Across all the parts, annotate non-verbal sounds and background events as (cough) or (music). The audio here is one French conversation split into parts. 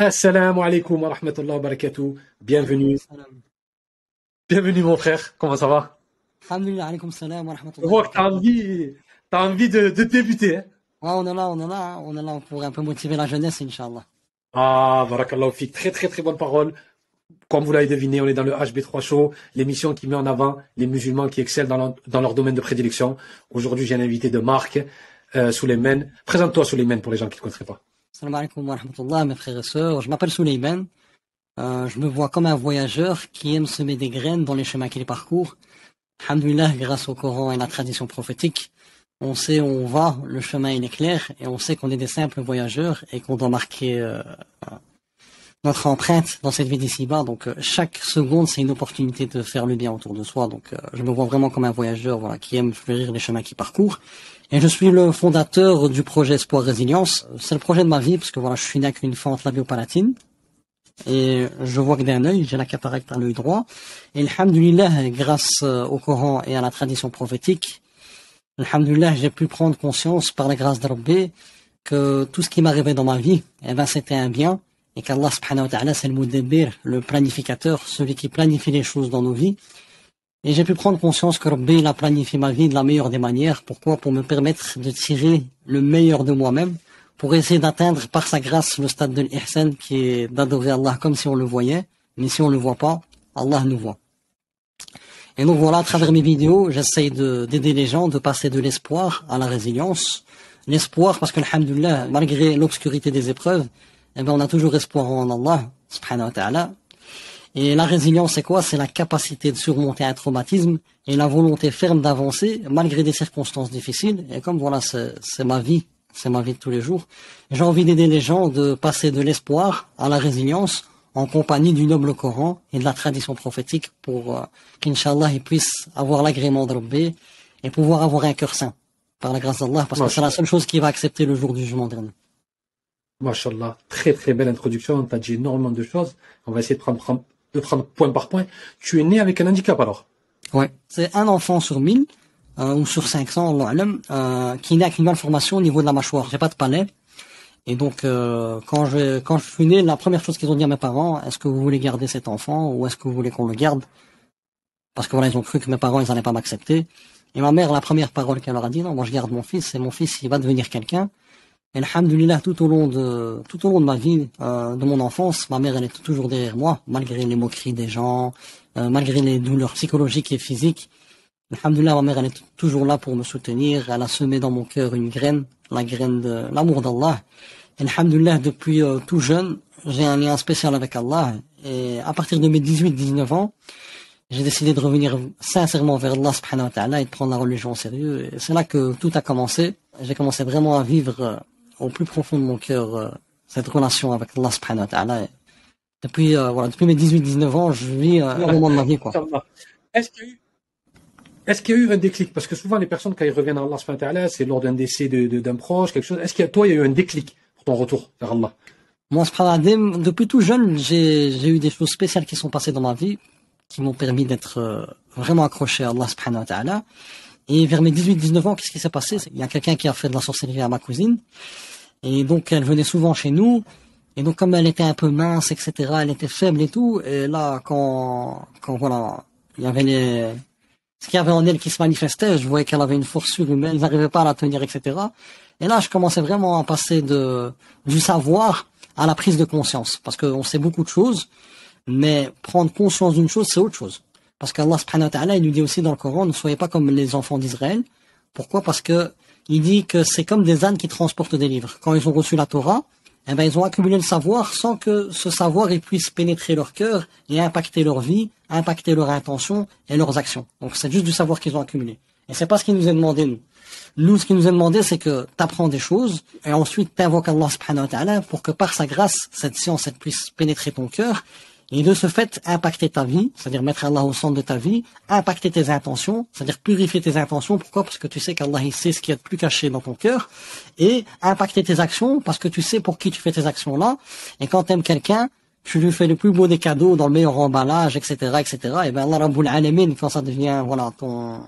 Assalamu alaikum wa rahmatullahi wa barakatuh. Bienvenue. Bienvenue mon frère, comment ça va? Alhamdulillah, alaikum salam wa rahmatullahi Je vois que t'as envie, t'as envie de, de débuter. Hein? Ouais, on est là, on est là, on est là pour un peu motiver la jeunesse, Inch'Allah. ah, barakallahu fik. Très très très bonne parole. Comme vous l'avez deviné, on est dans le HB3 Show, l'émission qui met en avant les musulmans qui excellent dans leur, dans leur domaine de prédilection. Aujourd'hui, j'ai un invité de marque, euh. Présente-toi Souleymane pour les gens qui ne connaîtraient pas. Salam alaikum wa rahmatullah, mes frères et sœurs. Je m'appelle Suleiman. Euh, je me vois comme un voyageur qui aime semer des graines dans les chemins qu'il parcourt. Alhamdulillah, grâce au Coran et la tradition prophétique, on sait où on va, le chemin est clair, et on sait qu'on est des simples voyageurs et qu'on doit marquer euh, notre empreinte dans cette vie d'ici-bas. Donc euh, chaque seconde, c'est une opportunité de faire le bien autour de soi. Donc euh, je me vois vraiment comme un voyageur voilà, qui aime fleurir les chemins qu'il parcourt. Et je suis le fondateur du projet Espoir Résilience. C'est le projet de ma vie, parce que voilà, je suis né avec une fente labiopalatine. Et je vois que d'un œil, j'ai la cataracte à l'œil droit. Et alhamdulillah, grâce euh, au Coran et à la tradition prophétique, alhamdulillah, j'ai pu prendre conscience par la grâce de Rabbi que tout ce qui m'arrivait dans ma vie, eh ben, c'était un bien. Et qu'Allah subhanahu wa ta'ala, c'est le mudabbir, le planificateur, celui qui planifie les choses dans nos vies. Et j'ai pu prendre conscience que Rabbi, a planifié ma vie de la meilleure des manières. Pourquoi? Pour me permettre de tirer le meilleur de moi-même, pour essayer d'atteindre par sa grâce le stade de l'ihsan, qui est d'adorer Allah comme si on le voyait. Mais si on le voit pas, Allah nous voit. Et donc voilà, à travers mes vidéos, j'essaye de- d'aider les gens, de passer de l'espoir à la résilience. L'espoir, parce que, malgré l'obscurité des épreuves, eh ben, on a toujours espoir en Allah, subhanahu wa ta'ala. Et la résilience, c'est quoi? C'est la capacité de surmonter un traumatisme et la volonté ferme d'avancer malgré des circonstances difficiles. Et comme voilà, c'est ma vie, c'est ma vie de tous les jours. J'ai envie d'aider les gens de passer de l'espoir à la résilience en compagnie du noble Coran et de la tradition prophétique pour euh, qu'Inch'Allah ils puissent avoir l'agrément de Rabbi et pouvoir avoir un cœur saint par la grâce d'Allah parce que c'est la seule chose qui va accepter le jour du jugement dernier. Mashallah, très très belle introduction. T'as dit énormément de choses. On va essayer de prendre, de prendre point par point. Tu es né avec un handicap alors Ouais. C'est un enfant sur 1000 euh, ou sur 500, Allah alam, euh, qui naît avec une malformation au niveau de la mâchoire. J'ai pas de palais. Et donc, euh, quand je quand je suis né, la première chose qu'ils ont dit à mes parents, est-ce que vous voulez garder cet enfant ou est-ce que vous voulez qu'on le garde? Parce que voilà, ils ont cru que mes parents, ils allaient pas m'accepter. Et ma mère, la première parole qu'elle leur a dit, non, moi je garde mon fils, et mon fils, il va devenir quelqu'un. Alhamdulillah, tout au long de tout au long de ma vie, euh, de mon enfance, ma mère, elle était toujours derrière moi, malgré les moqueries des gens, euh, malgré les douleurs psychologiques et physiques. Alhamdulillah, ma mère, elle est toujours là pour me soutenir. Elle a semé dans mon cœur une graine, la graine de l'amour d'Allah. Alhamdulillah, depuis euh, tout jeune, j'ai un lien spécial avec Allah. Et à partir de mes 18-19 ans, j'ai décidé de revenir sincèrement vers Allah subhanahu wa ta'ala et de prendre la religion au sérieux. Et c'est là que tout a commencé. J'ai commencé vraiment à vivre euh, au plus profond de mon cœur euh, cette relation avec Allah subhanahu wa ta'ala. Et depuis, euh, voilà, depuis mes 18-19 ans, je vis euh, un moment de ma vie, quoi. Est-ce qu'il y a eu est-ce qu'il y a eu un déclic? Parce que souvent, les personnes, quand ils reviennent à Allah, subhanahu wa ta'ala, c'est lors d'un décès de- de- d'un proche, quelque chose. Est-ce qu'il y a, toi, il y a eu un déclic pour ton retour vers Allah? Moi, subhanallah, depuis tout jeune, j'ai j'ai eu des choses spéciales qui sont passées dans ma vie, qui m'ont permis d'être euh, vraiment accroché à Allah subhanahu wa ta'ala. Et vers mes 18-19 ans, qu'est-ce qui s'est passé? Il y a quelqu'un qui a fait de la sorcellerie à ma cousine. Et donc, elle venait souvent chez nous. Et donc, comme elle était un peu mince, etc., elle était faible et tout. Et là, quand, quand voilà, il y avait les, ce qu'il y avait en elle qui se manifestait, je voyais qu'elle avait une force surhumaine, ils n'arrivaient pas à la tenir, etc. Et là, je commençais vraiment à passer de, du savoir à la prise de conscience. Parce qu'on sait beaucoup de choses, mais prendre conscience d'une chose, c'est autre chose. Parce qu'Allah subhanahu wa ta'ala, il nous dit aussi dans le Coran, ne soyez pas comme les enfants d'Israël. Pourquoi? Parce que il dit que c'est comme des ânes qui transportent des livres. Quand ils ont reçu la Torah, eh ben, ils ont accumulé le savoir sans que ce savoir puisse pénétrer leur cœur et impacter leur vie, impacter leur intention et leurs actions. Donc c'est juste du savoir qu'ils ont accumulé. Et c'est pas ce qui nous est demandé, nous. Nous, ce qui nous est demandé, c'est que tu apprends des choses et ensuite tu invoques Allah subhanahu wa ta'ala pour que par sa grâce, cette science, elle puisse pénétrer ton cœur et de ce fait impacter ta vie, c'est-à-dire mettre Allah au centre de ta vie, impacter tes intentions, c'est-à-dire purifier tes intentions. Pourquoi? Parce que tu sais qu'Allah sait ce qu'il y a de plus caché dans ton cœur, et impacter tes actions parce que tu sais pour qui tu fais tes actions-là. Et quand tu aimes quelqu'un, tu lui fais le plus beau des cadeaux dans le meilleur emballage, etc., etc. Et ben Allah Rabbul Alamin, quand ça devient voilà ton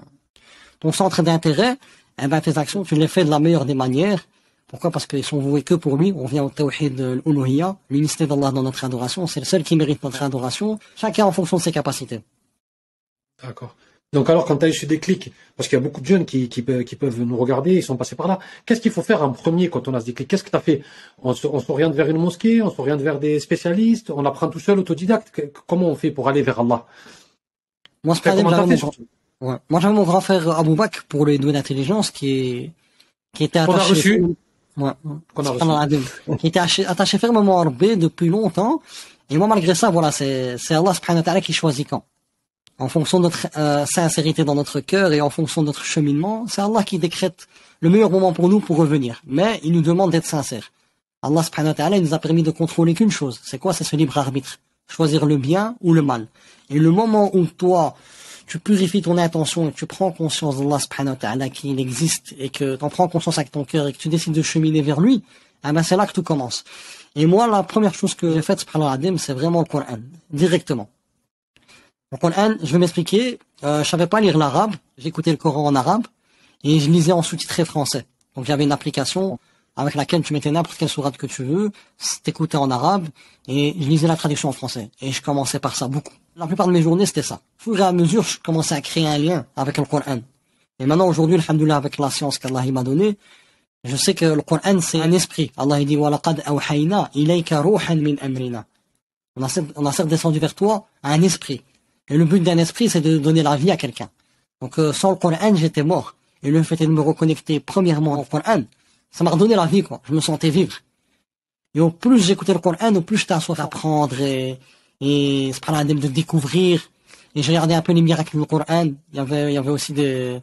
ton centre d'intérêt, eh ben tes actions tu les fais de la meilleure des manières Pourquoi? Parce qu'ils sont voués que pour lui. On vient au tawhid de l'uluhiyya, l'unité d'Allah dans notre adoration. C'est le seul qui mérite notre adoration. Chacun en fonction de ses capacités. D'accord. Donc alors, quand tu as eu ce déclic, parce qu'il y a beaucoup de jeunes qui, qui, peuvent nous regarder, ils sont passés par là, qu'est-ce qu'il faut faire en premier quand on a ce déclic? Qu'est-ce que tu as fait? On s'oriente vers une mosquée, on s'oriente vers des spécialistes, on apprend tout seul, autodidacte Comment on fait pour aller vers Allah? Moi, c'est j'avais mon, Moi, j'avais mon grand frère Abou Bakr pour les doués d'intelligence qui, est, qui était attaché... a reçu Ouais. qui était attaché, fermement à Rabbi depuis longtemps. Et moi, malgré ça, voilà, c'est Allah subhanahu wa ta'ala qui choisit quand en fonction de notre euh, sincérité dans notre cœur et en fonction de notre cheminement, c'est Allah qui décrète le meilleur moment pour nous pour revenir. Mais il nous demande d'être sincères. Allah subhanahu wa ta'ala nous a permis de contrôler qu'une chose. C'est quoi? C'est ce libre arbitre. Choisir le bien ou le mal. Et le moment où toi, tu purifies ton intention et tu prends conscience d'Allah subhanahu wa ta'ala qu'il existe et que tu en prends conscience avec ton cœur et que tu décides de cheminer vers lui, eh ben c'est là que tout commence. Et moi, la première chose que j'ai faite, c'est vraiment le Coran. Directement. Le Coran, je vais m'expliquer. Euh, je savais pas lire l'arabe. J'écoutais le Coran en arabe et je lisais en sous-titré français. Donc j'avais une application avec laquelle tu mettais n'importe quelle sourate que tu veux, t'écoutais en arabe et je lisais la traduction en français. Et je commençais par ça beaucoup. La plupart de mes journées, c'était ça. Au fur et à mesure, je commençais à créer un lien avec le Coran. Et maintenant, aujourd'hui, alhamdoulilah, avec la science qu'Allah m'a donnée, je sais que le Coran, c'est un esprit. Allah dit, وَلَقَدْ أَوْحَيْنَا إِلَيْكَ رُوحًا مِنْ أَمْرِنَا. On a, on a certes descendu vers toi un esprit. Et le but d'un esprit, c'est de donner la vie à quelqu'un. Donc euh, sans le Coran, j'étais mort. Et le fait de me reconnecter premièrement au Coran, ça m'a redonné la vie, quoi. Je me sentais vivre. Et au plus j'écoutais le Coran, au plus j'étais à soif d'apprendre et, et de découvrir. Et j'ai regardé un peu les miracles du Coran. Il y avait, il y avait aussi des,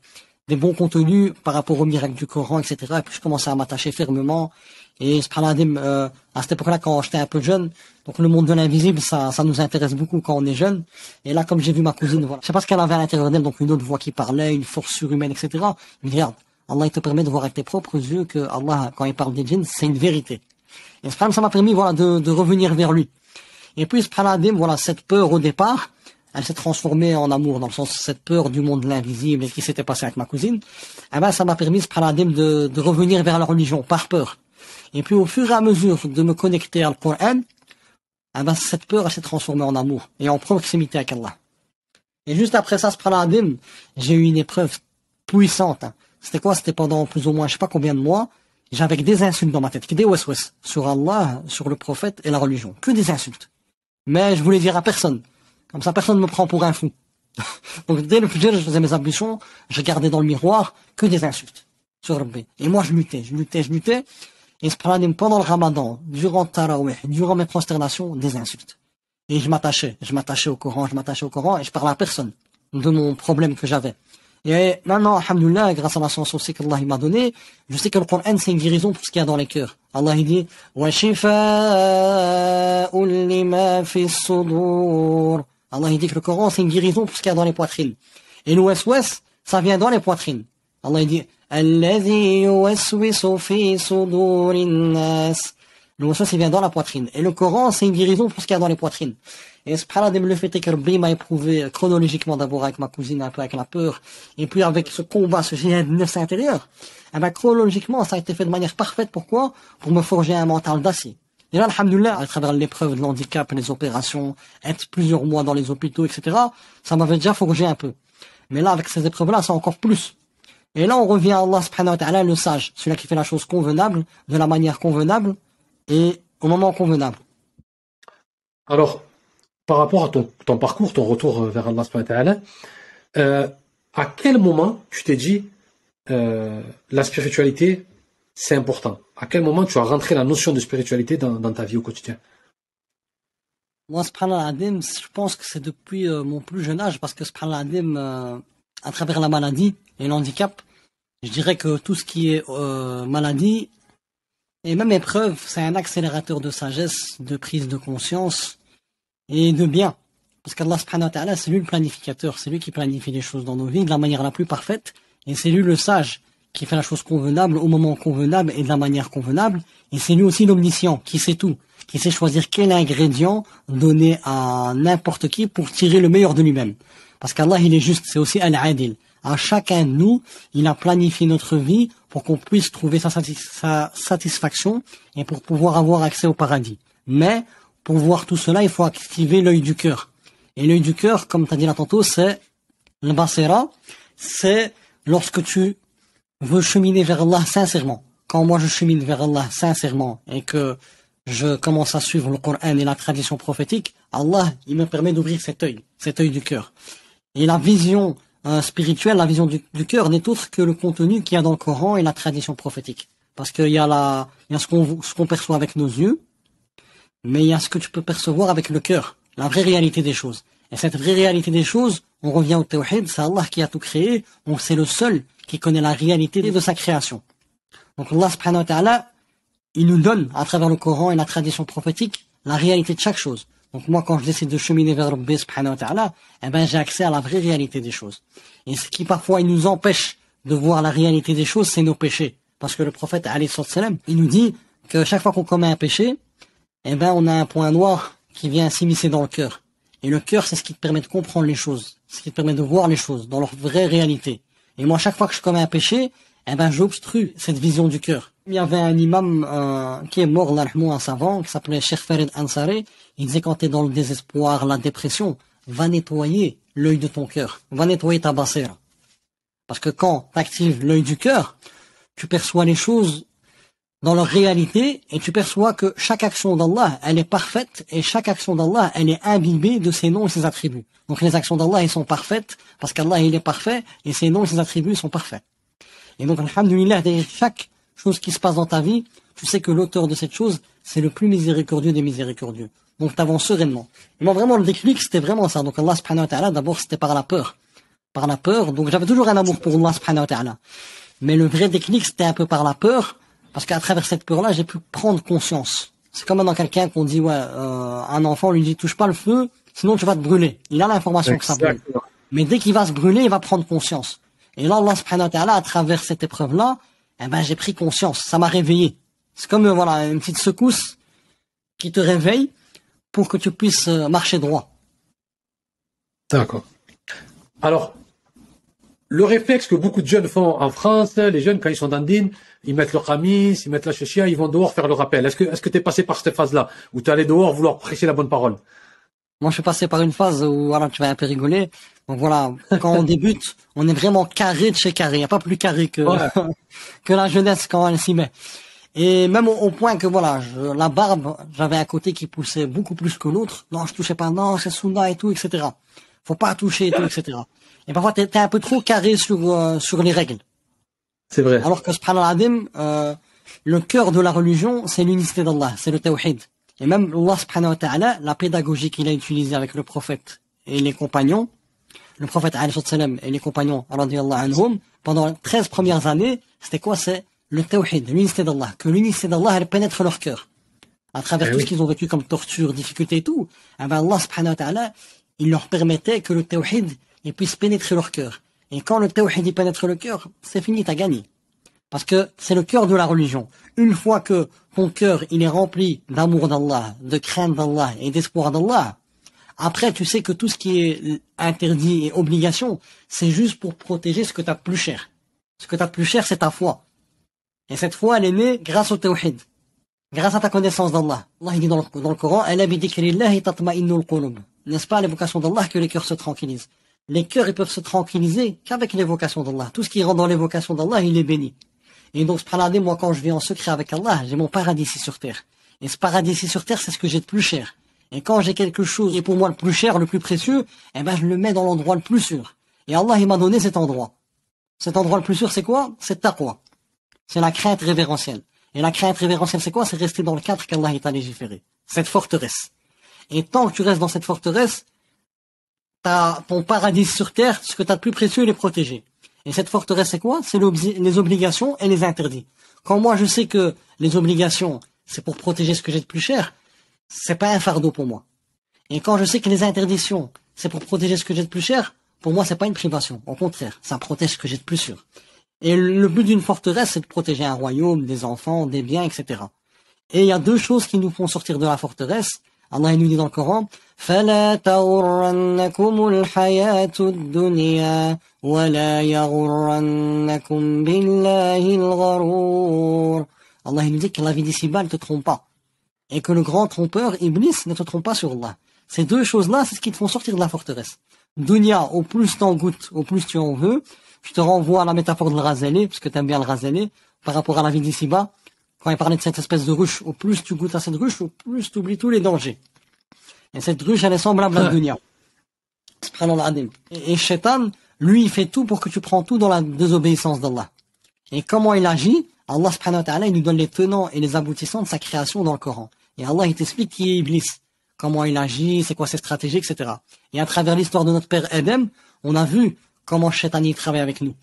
bons contenus par rapport aux miracles du Coran, etc. Et puis je commençais à m'attacher fermement. Et euh, à cette époque-là, quand j'étais un peu jeune, donc le monde de l'invisible, ça, ça nous intéresse beaucoup quand on est jeune. Et là, comme j'ai vu ma cousine, voilà, je sais pas ce qu'elle avait à l'intérieur d'elle, donc une autre voix qui parlait, une force surhumaine, etc. Je me regarde, Allah il te permet de voir avec tes propres yeux que Allah, quand il parle des djinns, c'est une vérité. Et ça m'a permis, voilà, de, de revenir vers lui. Et puis, subhanahu voilà, cette peur au départ, elle s'est transformée en amour, dans le sens cette peur du monde de l'invisible et qui s'était passé avec ma cousine. Eh ben, ça m'a permis, subhanahu de, de revenir vers la religion, par peur. Et puis au fur et à mesure de me connecter à le Coran, eh ben, cette peur s'est transformée en amour et en proximité avec Allah. Et juste après ça, ce j'ai eu une épreuve puissante. C'était quoi? C'était pendant plus ou moins je sais pas combien de mois. J'avais des insultes dans ma tête, des wes wes sur Allah, sur le prophète et la religion. Que des insultes. Mais je voulais dire à personne. Comme ça, personne ne me prend pour un fou. (laughs) Donc dès le plus jeune, je faisais mes ambitions, je regardais dans le miroir que des insultes sur Rabbi. Et moi, je luttais, je luttais, je luttais. Et pendant le ramadan, durant Tarawih, durant mes prosternations, des insultes. Et je m'attachais, je m'attachais au Coran, je m'attachais au Coran, et je parlais à personne de mon problème que j'avais. Et maintenant, alhamdoulilah, grâce à la chance aussi qu'Allah m'a donnée, je sais que le Coran, c'est une guérison pour ce qu'il y a dans les cœurs. Allah, il dit, Allah, il dit que le Coran, c'est une guérison pour ce qu'il y a dans les poitrines. Et le wes ça vient dans les poitrines. Allah, il dit, الذي يوسوس في صدور الناس waswas, il vient dans la poitrine. Et le Coran, c'est une guérison pour ce qu'il y a dans les poitrines. Et subhanallah, le fait que Rabbi m'a éprouvé chronologiquement d'abord avec ma cousine, un peu avec la peur, et puis avec ce combat, ce de neuf intérieur. Et ben, chronologiquement, ça a été fait de manière parfaite. Pourquoi? Pour me forger un mental d'acier. Et là, alhamdoulilah, à travers l'épreuve de l'handicap, les opérations, être plusieurs mois dans les hôpitaux, etc., ça m'avait déjà forgé un peu. Mais là, avec ces épreuves-là, c'est encore plus. Et là, on revient à Allah subhanahu wa ta'ala, le sage, celui qui fait la chose convenable, de la manière convenable et au moment convenable. Alors, par rapport à ton, ton parcours, ton retour vers Allah subhanahu wa ta'ala, euh, à quel moment tu t'es dit euh, la spiritualité, c'est important? À quel moment tu as rentré la notion de spiritualité dans, dans ta vie au quotidien? Moi, subhanallah je pense que c'est depuis euh, mon plus jeune âge, parce que subhanallah euh, à travers la maladie et l'handicap, je dirais que tout ce qui est euh, maladie et même épreuve, c'est un accélérateur de sagesse, de prise de conscience et de bien. Parce qu'Allah subhanahu wa ta'ala, c'est lui le planificateur, c'est lui qui planifie les choses dans nos vies de la manière la plus parfaite, et c'est lui le sage qui fait la chose convenable au moment convenable et de la manière convenable, et c'est lui aussi l'omniscient qui sait tout, qui sait choisir quel ingrédient donner à n'importe qui pour tirer le meilleur de lui-même. Parce qu'Allah, il est juste, c'est aussi Al-Adil à chacun de nous, il a planifié notre vie pour qu'on puisse trouver sa, sa, satisfaction et pour pouvoir avoir accès au paradis. Mais pour voir tout cela, il faut activer l'œil du cœur. Et l'œil du cœur, comme tu as dit là tantôt, c'est le basera, c'est lorsque tu veux cheminer vers Allah sincèrement. Quand moi je chemine vers Allah sincèrement et que je commence à suivre le Coran et la tradition prophétique, Allah, il me permet d'ouvrir cet œil, cet œil du cœur. Et la vision euh, spirituelle, la vision du, cœur n'est autre que le contenu qu'il y a dans le Coran et la tradition prophétique. Parce qu'il y a la, ce qu'on, ce qu'on perçoit avec nos yeux, mais il y a ce que tu peux percevoir avec le cœur, la vraie réalité des choses. Et cette vraie réalité des choses, on revient au tawhid, c'est Allah qui a tout créé, donc c'est le seul qui connaît la réalité de sa création. Donc Allah subhanahu wa ta'ala, il nous donne, à travers le Coran et la tradition prophétique, la réalité de chaque chose. Donc moi, quand je décide de cheminer vers Rabbi subhanahu wa eh ben, j'ai accès à la vraie réalité des choses. Et ce qui parfois nous empêche de voir la réalité des choses, c'est nos péchés. Parce que le prophète, salam, il nous dit que chaque fois qu'on commet un péché, eh ben, on a un point noir qui vient s'immiscer dans le cœur. Et le cœur, c'est ce qui te permet de comprendre les choses, ce qui te permet de voir les choses dans leur vraie réalité. Et moi, chaque fois que je commets un péché, eh ben, j'obstrue cette vision du cœur. Il y avait un imam euh, qui est mort, un savant, qui s'appelait Sheikh Farid Ansari. Il disait quand t'es dans le désespoir, la dépression, va nettoyer l'œil de ton cœur, va nettoyer ta bassera. Parce que quand tu actives l'œil du cœur, tu perçois les choses dans leur réalité et tu perçois que chaque action d'Allah, elle est parfaite et chaque action d'Allah, elle est imbibée de ses noms et ses attributs. Donc les actions d'Allah, elles sont parfaites parce qu'Allah, il est parfait et ses noms et ses attributs sont parfaits. Et donc, alhamdulillah, chaque chose qui se passe dans ta vie, tu sais que l'auteur de cette chose, c'est le plus miséricordieux des miséricordieux. Donc, t'avances sereinement. Et moi, vraiment, le déclic, c'était vraiment ça. Donc, Allah subhanahu wa ta'ala, d'abord, c'était par la peur. Par la peur. Donc, j'avais toujours un amour pour Allah subhanahu wa ta'ala. Mais le vrai déclic, c'était un peu par la peur. Parce qu'à travers cette peur-là, j'ai pu prendre conscience. C'est comme dans quelqu'un qu'on dit, ouais, euh, un enfant lui dit, touche pas le feu, sinon tu vas te brûler. Il a l'information que ça brûle. Mais dès qu'il va se brûler, il va prendre conscience. Et là, Allah subhanahu wa ta'ala, à travers cette épreuve-là, eh ben, j'ai pris conscience. Ça m'a réveillé. C'est comme, euh, voilà, une petite secousse qui te réveille pour que tu puisses euh, marcher droit. D'accord. Alors, le réflexe que beaucoup de jeunes font en France, les jeunes, quand ils sont dans din, ils mettent leur camis, ils mettent la chachia, ils vont dehors faire le rappel. Est-ce que, est-ce que t'es passé par cette phase-là, où tu allé dehors vouloir prêcher la bonne parole? Moi, je suis passé par une phase où, voilà, tu vas un peu rigoler. Donc voilà, quand on débute, on est vraiment carré de chez carré. Il n'y a pas plus carré que, (laughs) que la jeunesse quand elle s'y met. Et même au, point que voilà, la barbe, j'avais un côté qui poussait beaucoup plus que l'autre. Non, je touchais pas, non, c'est Sunna et tout, etc. Faut pas toucher et tout, etc. Et parfois, t'es es un peu trop carré sur, euh, sur les règles. C'est vrai. Alors que subhanallah, euh, le cœur de la religion, c'est l'unicité d'Allah, c'est le tawhid. Et même Allah subhanahu wa ta'ala, la pédagogie qu'il a utilisée avec le prophète et les compagnons, le prophète et les compagnons anhum, pendant les 13 premières années, c'était quoi? C'est le tawhid, l'unité d'Allah, que l'unité d'Allah elle pénètre leur cœur. À travers eh tout ce qu'ils ont vécu comme torture, difficulté et tout, eh ben Allah subhanahu wa ta'ala, il leur permettait que le tawhid il puisse pénétrer leur cœur. Et quand le tawhid pénètre le cœur, c'est fini, t'as gagné. Parce que c'est le cœur de la religion. Une fois que ton cœur il est rempli d'amour d'Allah, de crainte d'Allah et d'espoir d'Allah, après, tu sais que tout ce qui est interdit et obligation, c'est juste pour protéger ce que tu as plus cher. Ce que tu as plus cher, c'est ta foi. Et cette foi, elle est née grâce au tawhid. Grâce à ta connaissance d'Allah. Allah dit dans le, dans le Coran, N'est-ce pas l'évocation d'Allah que les cœurs se tranquillisent? Les cœurs, ils peuvent se tranquilliser qu'avec l'évocation d'Allah. Tout ce qui rentre dans l'évocation d'Allah, il est béni. Et donc, subhanallah, moi, quand je vis en secret avec Allah, j'ai mon paradis ici sur terre. Et ce paradis ici sur terre, c'est ce que j'ai de plus cher. Et quand j'ai quelque chose qui est pour moi le plus cher, le plus précieux, eh ben, je le mets dans l'endroit le plus sûr. Et Allah, il m'a donné cet endroit. Cet endroit le plus sûr, c'est quoi? C'est taqwa. C'est la crainte révérentielle. Et la crainte révérentielle, c'est quoi? C'est rester dans le cadre qu'Allah t'a légiféré. Cette forteresse. Et tant que tu restes dans cette forteresse, ton paradis sur terre, ce que t'as de plus précieux, il est protégé. Et cette forteresse, c'est quoi? C'est les obligations et les interdits. Quand moi, je sais que les obligations, c'est pour protéger ce que j'ai de plus cher, c'est pas un fardeau pour moi. Et quand je sais que les interdictions, c'est pour protéger ce que j'ai de plus cher, pour moi, c'est pas une privation. Au contraire, ça protège ce que j'ai de plus sûr. Et le but d'une forteresse, c'est de protéger un royaume, des enfants, des biens, etc. Et il y a deux choses qui nous font sortir de la forteresse. Allah il nous dit dans le Coran, فلا تغرنكم الحياة الدنيا ولا يغرنكم بالله الغرور Allah il nous dit que la vie d'ici-bas ne te trompe pas. Et que le grand trompeur, Iblis, ne te trompe pas sur Allah. Ces deux choses-là, c'est ce qui te font sortir de la forteresse. Dunya, au plus t'en goûtes, au plus tu en veux. Je te renvoie à la métaphore de le raseler, parce que t'aimes bien le raseler, par rapport à la vie d'ici-bas. Quand il parlait de cette espèce de ruche, au plus tu goûtes à cette ruche, au plus tu oublies tous les dangers. Et cette ruche, elle est semblable à la dunya. Et, Shaitan, lui, il fait tout pour que tu prends tout dans la désobéissance d'Allah. Et comment il agit? Allah subhanahu wa ta'ala, il nous donne les tenants et les aboutissants de sa création dans le Coran. Et Allah, il t'explique qui est Iblis, comment il agit, c'est quoi ses stratégies, etc. Et à travers l'histoire de notre père Edem, on a vu comment Shaitan il travaille avec nous.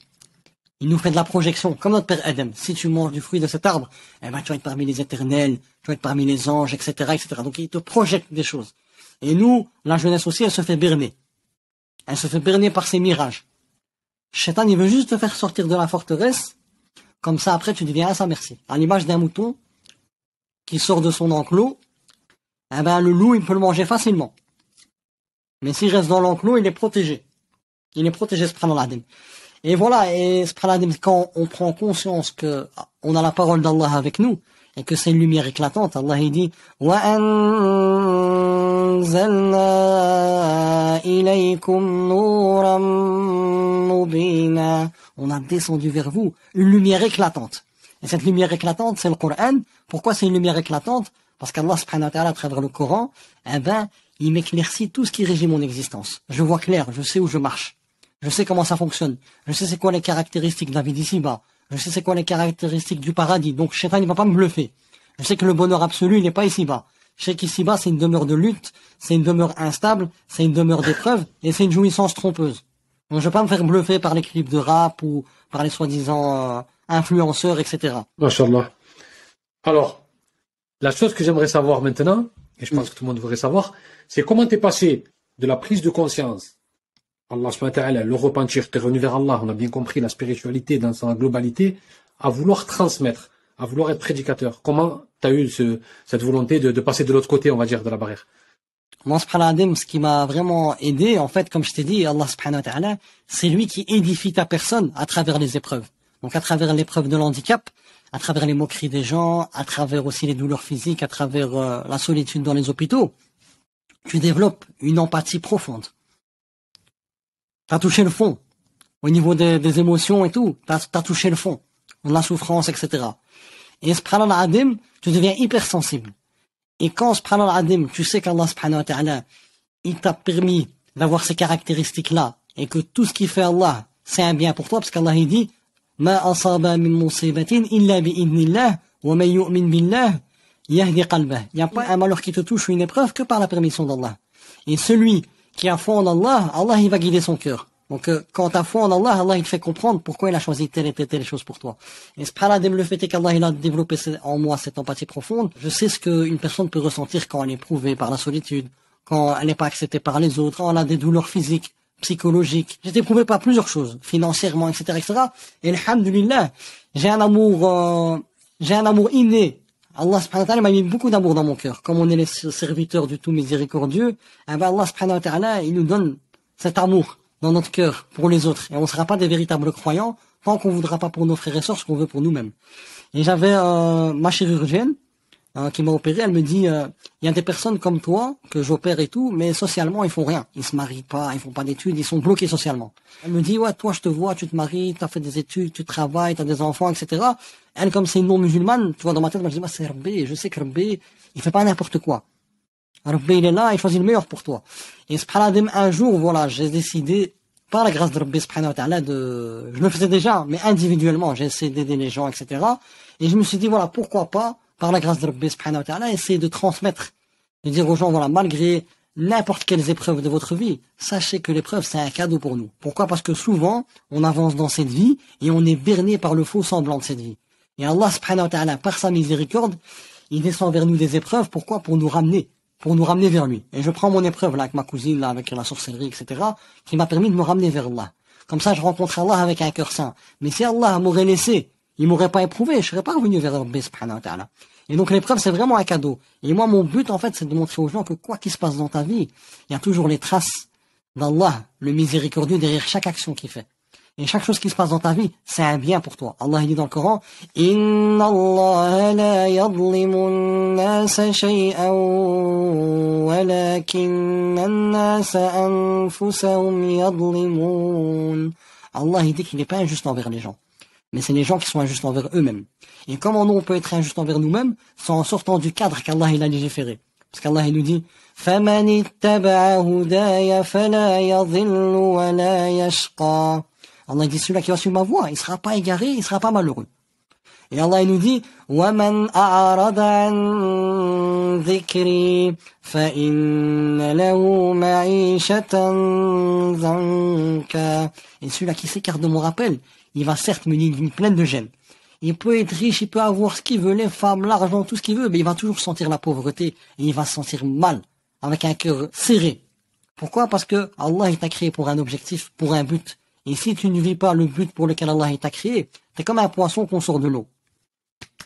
Il nous fait de la projection, comme notre père Edem. Si tu manges du fruit de cet arbre, eh ben, tu vas être parmi les éternels, tu vas être parmi les anges, etc., etc. Donc, il te projette des choses. Et nous, la jeunesse aussi, elle se fait berner. Elle se fait berner par ses mirages. Shaitan, il veut juste te faire sortir de la forteresse. Comme ça, après, tu deviens à sa merci. À l'image d'un mouton qui sort de son enclos, eh ben, le loup, il peut le manger facilement. Mais s'il reste dans l'enclos, il est protégé. Il est protégé, subhanallah. Et voilà, et quand on prend conscience que on a la parole d'Allah avec nous, et que c'est une lumière éclatante, Allah il dit On a descendu vers vous une lumière éclatante. Et cette lumière éclatante, c'est le Coran. Pourquoi c'est une lumière éclatante? Parce qu'Allah subhanahu wa à travers le Coran, eh ben, il m'éclaircit tout ce qui régit mon existence. Je vois clair, je sais où je marche. Je sais comment ça fonctionne. Je sais c'est quoi les caractéristiques de la vie d'ici-bas. Je sais c'est quoi les caractéristiques du paradis. Donc, Shaitan, il va pas me bluffer. Je sais que le bonheur absolu, il n'est pas ici-bas. Je sais qu'ici-bas, c'est une demeure de lutte, c'est une demeure instable, c'est une demeure d'épreuve, et c'est une jouissance trompeuse. Donc, je vais pas me faire bluffer par les clips de rap ou par les soi-disant euh, influenceurs, etc. Machallah. Alors, la chose que j'aimerais savoir maintenant, et je pense que tout le monde devrait savoir, c'est comment t'es passé de la prise de conscience Allah subhanahu le repentir, t'es revenu vers Allah, on a bien compris la spiritualité dans sa globalité, à vouloir transmettre, à vouloir être prédicateur. Comment tu as eu ce, cette volonté de, passer de l'autre côté, on va dire, de la barrière? Moi, ce qui m'a vraiment aidé, en fait, comme je t'ai dit, Allah subhanahu wa c'est lui qui édifie ta personne à travers les épreuves. Donc à travers l'épreuve de l'handicap, à travers les moqueries des gens, à travers aussi les douleurs physiques, à travers euh, la solitude dans les hôpitaux, tu développes une empathie profonde. T'as touché le fond. Au niveau des, des émotions et tout, t'as as touché le fond. La souffrance, etc. Et subhanallah adim, tu deviens hypersensible. Et quand subhanallah adim, tu sais qu'Allah subhanahu wa ta'ala, il t'a permis d'avoir ces caractéristiques-là, et que tout ce qui fait Allah, c'est un bien pour toi, parce qu'Allah il dit, ما أصاب من مصيبة إلا بإذن الله ومن يؤمن بالله يهدي قلبه. Il n'y a pas un malheur qui te touche ou une épreuve que par la permission d'Allah. Et celui qui a foi en Allah, Allah il va guider son cœur. Donc euh, quand tu as foi en Allah, Allah il te fait comprendre pourquoi il a choisi telle et telle, telle chose pour toi. Et subhanallah, le fait qu'Allah il a développé en moi cette empathie profonde. Je sais ce qu'une personne peut ressentir quand elle est éprouvée par la solitude, quand elle n'est pas acceptée par les autres, quand elle a des douleurs physiques, psychologiques. J'ai été éprouvé par plusieurs choses, financièrement, etc., etc. Et alhamdulillah, j'ai un amour, euh, j'ai un amour inné Allah subhanahu wa ta'ala m'a mis beaucoup d'amour dans mon cœur. Comme on est les serviteurs du tout miséricordieux, eh ben Allah subhanahu wa ta'ala, il nous donne cet amour dans notre cœur pour les autres. Et on ne sera pas des véritables croyants tant qu'on ne voudra pas pour nos frères et sœurs ce qu'on veut pour nous-mêmes. Et j'avais euh, ma chirurgienne Hein, qui m'a opéré, elle me dit, euh, il y a des personnes comme toi que j'opère et tout, mais socialement ils font rien, ils se marient pas, ils font pas d'études, ils sont bloqués socialement. Elle me dit, ouais, toi je te vois, tu te maries, tu as fait des études, tu travailles, tu as des enfants, etc. Elle, comme c'est une non-musulmane, tu vois, dans ma tête, je dis, bah, c'est Rabbi, je sais que Rabbi, il fait pas n'importe quoi. Rabbi, il est là, il choisit le meilleur pour toi. Et subhanallah, un jour, voilà, j'ai décidé, par la grâce de Rabbi subhanahu wa ta'ala, de, je le faisais déjà, mais individuellement, j'ai essayé d'aider les gens, etc. Et je me suis dit, voilà, pourquoi pas, par la grâce de Rabbi subhanahu essayer de transmettre, de dire aux gens, voilà, malgré n'importe quelles épreuves de votre vie, sachez que l'épreuve, c'est un cadeau pour nous. Pourquoi? Parce que souvent, on avance dans cette vie et on est berné par le faux semblant de cette vie. Et Allah subhanahu wa par sa miséricorde, il descend vers nous des épreuves. Pourquoi? Pour nous ramener. Pour nous ramener vers lui. Et je prends mon épreuve là avec ma cousine, là, avec la sorcellerie, etc., qui m'a permis de me ramener vers Allah. Comme ça, je rencontre Allah avec un cœur saint. Mais si Allah m'aurait laissé il m'aurait pas éprouvé, je serais pas revenu vers Rabbi subhanahu wa. Et donc l'épreuve, c'est vraiment un cadeau. Et moi, mon but, en fait, c'est de montrer aux gens que quoi qu'il se passe dans ta vie, il y a toujours les traces d'Allah, le miséricordieux, derrière chaque action qu'il fait. Et chaque chose qui se passe dans ta vie, c'est un bien pour toi. Allah il dit dans le Coran, Allah. Allah il dit qu'il n'est pas injuste envers les gens Mais c'est les gens qui sont injustes envers eux-mêmes. Et comment nous on peut être injuste envers nous-mêmes, c'est en sortant du cadre qu'Allah il a légiféré. Parce qu'Allah il nous dit, فَمَنِ اتَّبَعَ هُدَايَ فَلَا يَضِلُّ وَلَا يَشْقَى Allah dit celui-là qui va suivre ma voie, il sera pas égaré, il sera pas malheureux. Et Allah il nous dit وَمَنْ أَعْرَضَ عَنْ ذِكْرِي فَإِنَّ لَهُ مَعِيشَةً ضَنْكًا Et celui-là qui s'écarte de mon rappel, il va certes mener une vie pleine de gêne. Il peut être riche, il peut avoir ce qu'il veut, les femmes, l'argent, tout ce qu'il veut, mais il va toujours sentir la pauvreté et il va se sentir mal, avec un cœur serré. Pourquoi? Parce que Allah t'a créé pour un objectif, pour un but. Et si tu ne vis pas le but pour lequel Allah t'a créé, t'es comme un poisson qu'on sort de l'eau.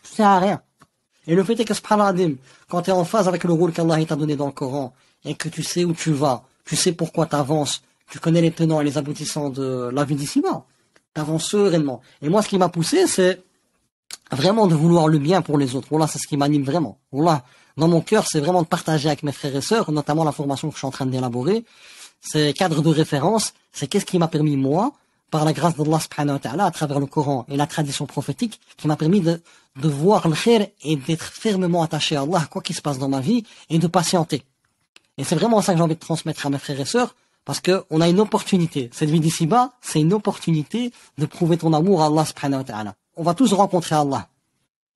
Ça à rien. Et le fait est que subhanallah, quand tu es en phase avec le rôle qu'Allah t'a donné dans le Coran, et que tu sais où tu vas, tu sais pourquoi tu avances, tu connais les tenants et les aboutissants de la vie d'ici-bas, tu avances sereinement. Et moi, ce qui m'a poussé, c'est vraiment de vouloir le bien pour les autres. Voilà, c'est ce qui m'anime vraiment. Voilà, dans mon cœur, c'est vraiment de partager avec mes frères et sœurs, notamment la formation que je suis en train d'élaborer, ces cadres de référence, c'est qu'est-ce qui m'a permis, moi, par la grâce d'Allah subhanahu wa ta'ala, à travers le Coran et la tradition prophétique, qui m'a permis de, de voir le khair et d'être fermement attaché à Allah, quoi qu'il se passe dans ma vie, et de patienter. Et c'est vraiment ça que j'ai envie de transmettre à mes frères et sœurs, parce que on a une opportunité. Cette vie d'ici-bas, c'est une opportunité de prouver ton amour à Allah subhanahu wa ta'ala. On va tous rencontrer Allah.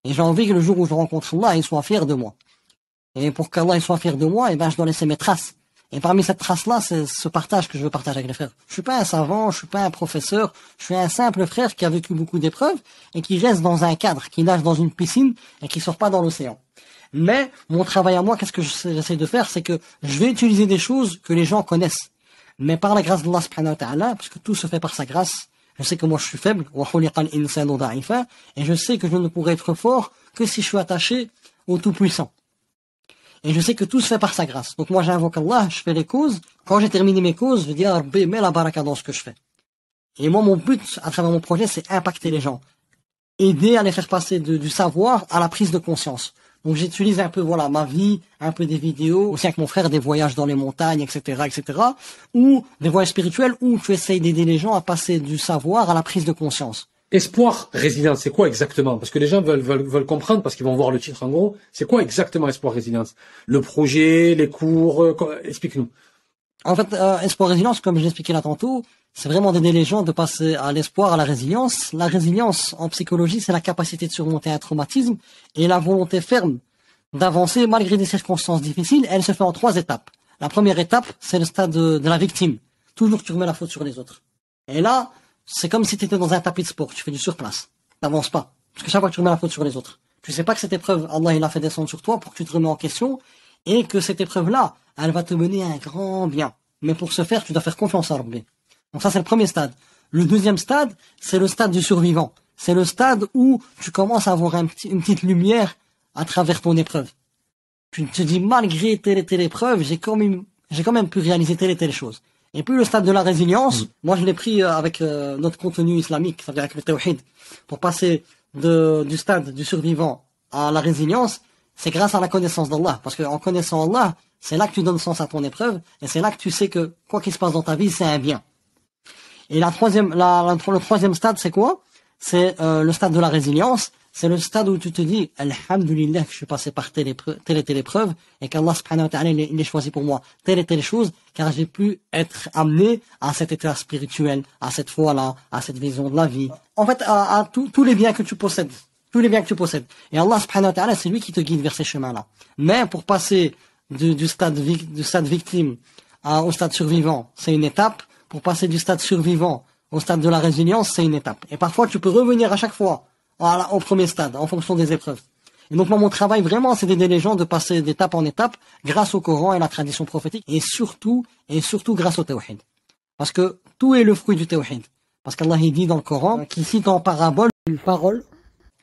Et j'ai envie que le jour où je rencontre Allah, il soit fier de moi. Et pour qu'Allah soit fier de moi, eh ben, je dois laisser mes traces. Et parmi cette trace-là, c'est ce partage que je veux partager avec les frères. Je suis pas un savant, je suis pas un professeur, je suis un simple frère qui a vécu beaucoup d'épreuves et qui reste dans un cadre, qui nage dans une piscine et qui sort pas dans l'océan. Mais mon travail à moi, qu'est-ce que j'essaie de faire, c'est que je vais utiliser des choses que les gens connaissent. Mais par la grâce d'Allah subhanahu wa tout se fait par sa grâce, je sais que moi je suis faible, et je sais que je ne pourrai être fort que si je suis attaché au Tout-Puissant. Et je sais que tout se fait par sa grâce. Donc moi j'invoque Allah, je fais les causes. Quand j'ai terminé mes causes, je dis ah, Rabbi, la baraka dans ce que je fais. Et moi mon but à travers mon projet, c'est impacter les gens. Aider à les faire passer du savoir à la prise de conscience. Donc j'utilise un peu voilà ma vie, un peu des vidéos, aussi avec mon frère des voyages dans les montagnes, etc., etc. Ou des voyages spirituels où tu essayes d'aider les gens à passer du savoir à la prise de conscience. Espoir résilience, c'est quoi exactement? Parce que les gens veulent, veulent, veulent comprendre, parce qu'ils vont voir le titre en gros. C'est quoi exactement Espoir résilience Le projet, les cours, euh, explique-nous. En fait, euh, Espoir résilience, comme je l'expliquais là tantôt, c'est vraiment d'aider les gens de passer à l'espoir, à la résilience. La résilience en psychologie, c'est la capacité de surmonter un traumatisme et la volonté ferme d'avancer malgré des circonstances difficiles. Elle se fait en trois étapes. La première étape, c'est le stade de, la victime. Toujours tu remets la faute sur les autres. Et là, c'est comme si tu étais dans un tapis de sport, tu fais du surplace. T'avances pas. Parce que chaque fois que tu remets la faute sur les autres. Tu sais pas que cette épreuve, Allah il a fait descendre sur toi pour que tu te remets en question et que cette épreuve-là, elle va te mener à un grand bien. Mais pour ce faire, tu dois faire confiance à Rabbi. Donc ça, c'est le premier stade. Le deuxième stade, c'est le stade du survivant. C'est le stade où tu commences à avoir un petit, une petite lumière à travers ton épreuve. Tu te dis, malgré telle et telle épreuve, j'ai quand même, j'ai quand même pu réaliser telle et telle chose. Et puis le stade de la résilience, mm. moi je l'ai pris euh, avec euh, notre contenu islamique, c'est-à-dire avec le tawhid, pour passer de, du stade du survivant à la résilience, c'est grâce à la connaissance d'Allah. Parce qu'en connaissant Allah, c'est là que tu donnes sens à ton épreuve, et c'est là que tu sais que quoi qu'il se passe dans ta vie, c'est un bien. Et la troisième, la, le troisième stade, c'est quoi? C'est euh, le stade de la résilience, c'est le stade où tu te dis, Alhamdulillah, je suis passé par telle, telle et telle épreuve, et qu'Allah subhanahu wa ta'ala, il est choisi pour moi telle et telle chose, car j'ai pu être amené à cet état spirituel, à cette foi-là, à cette vision de la vie. En fait, à, tous les biens que tu possèdes. Tous les biens que tu possèdes. Et Allah subhanahu wa ta'ala, c'est lui qui te guide vers ces chemins-là. Mais pour passer du, stade, du stade victime à, au stade survivant, c'est une étape. Pour passer du stade survivant au stade de la résilience, c'est une étape. Et parfois, tu peux revenir à chaque fois voilà, au premier stade, en fonction des épreuves. Et donc moi, mon travail vraiment, c'est d'aider les gens de passer d'étape en étape grâce au Coran et la tradition prophétique, et surtout, et surtout grâce au tawhid. Parce que tout est le fruit du tawhid. Parce qu'Allah dit dans le Coran qu'il cite en parabole une parole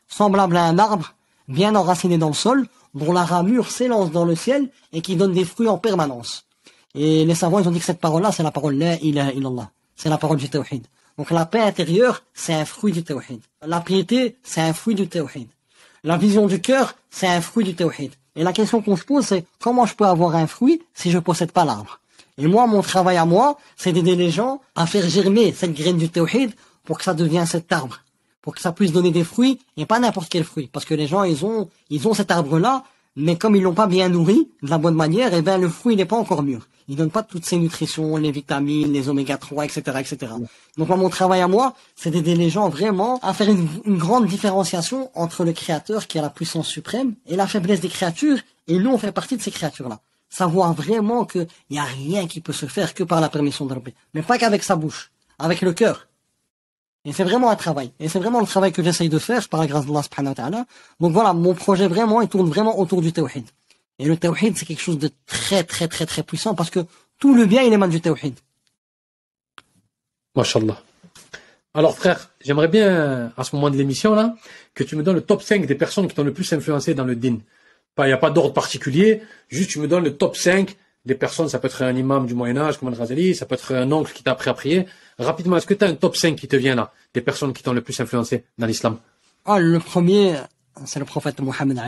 semblable à un arbre, bien enraciné dans le sol, dont la ramure s'élance dans le ciel et qui donne des fruits en permanence. Et les savants, ils ont dit que cette parole-là, c'est la parole La ilaha illallah. C'est la parole du tawhid. Donc la paix intérieure, c'est un fruit du tawhid. La piété, c'est un fruit du tawhid. La vision du cœur, c'est un fruit du tawhid. Et la question qu'on se pose, c'est comment je peux avoir un fruit si je possède pas l'arbre? Et moi, mon travail à moi, c'est d'aider les gens à faire germer cette graine du tawhid pour que ça devienne cet arbre pour que ça puisse donner des fruits et pas n'importe quel fruit parce que les gens ils ont ils ont cet arbre là mais comme ils l'ont pas bien nourri de la bonne manière eh ben le fruit n'est pas encore mûr. Il donne pas toutes ces nutritions les vitamines les oméga 3 etc etc donc moi, mon travail à moi c'est d'aider les gens vraiment à faire une, grande différenciation entre le créateur qui a la puissance suprême et la faiblesse des créatures. Et nous on fait partie de ces créatures là savoir vraiment que il y a rien qui peut se faire que par la permission de mais pas qu'avec sa bouche avec le cœur et c'est vraiment un travail. Et c'est vraiment le travail que j'essaye de faire par la grâce d'Allah subhanahu wa. Donc voilà, mon projet vraiment, il tourne vraiment autour du tawhid. Et le tawhid, c'est quelque chose de très, très, très, très puissant parce que tout le bien, il émane du tawhid. Mashallah. Alors frère, j'aimerais bien, à ce moment de l'émission là, que tu me donnes le top 5 des personnes qui t'ont le plus influencé dans le din. Il n'y a pas d'ordre particulier, juste tu me donnes le top 5 des personnes, ça peut être un imam du Moyen-Âge comme Al-Ghazali, ça peut être un oncle qui t'a appris à prier. Rapidement, est-ce que tu as un top 5 qui te vient là, des personnes qui t'ont le plus influencé dans l'islam? Ah, Le premier, c'est le prophète Mohammed.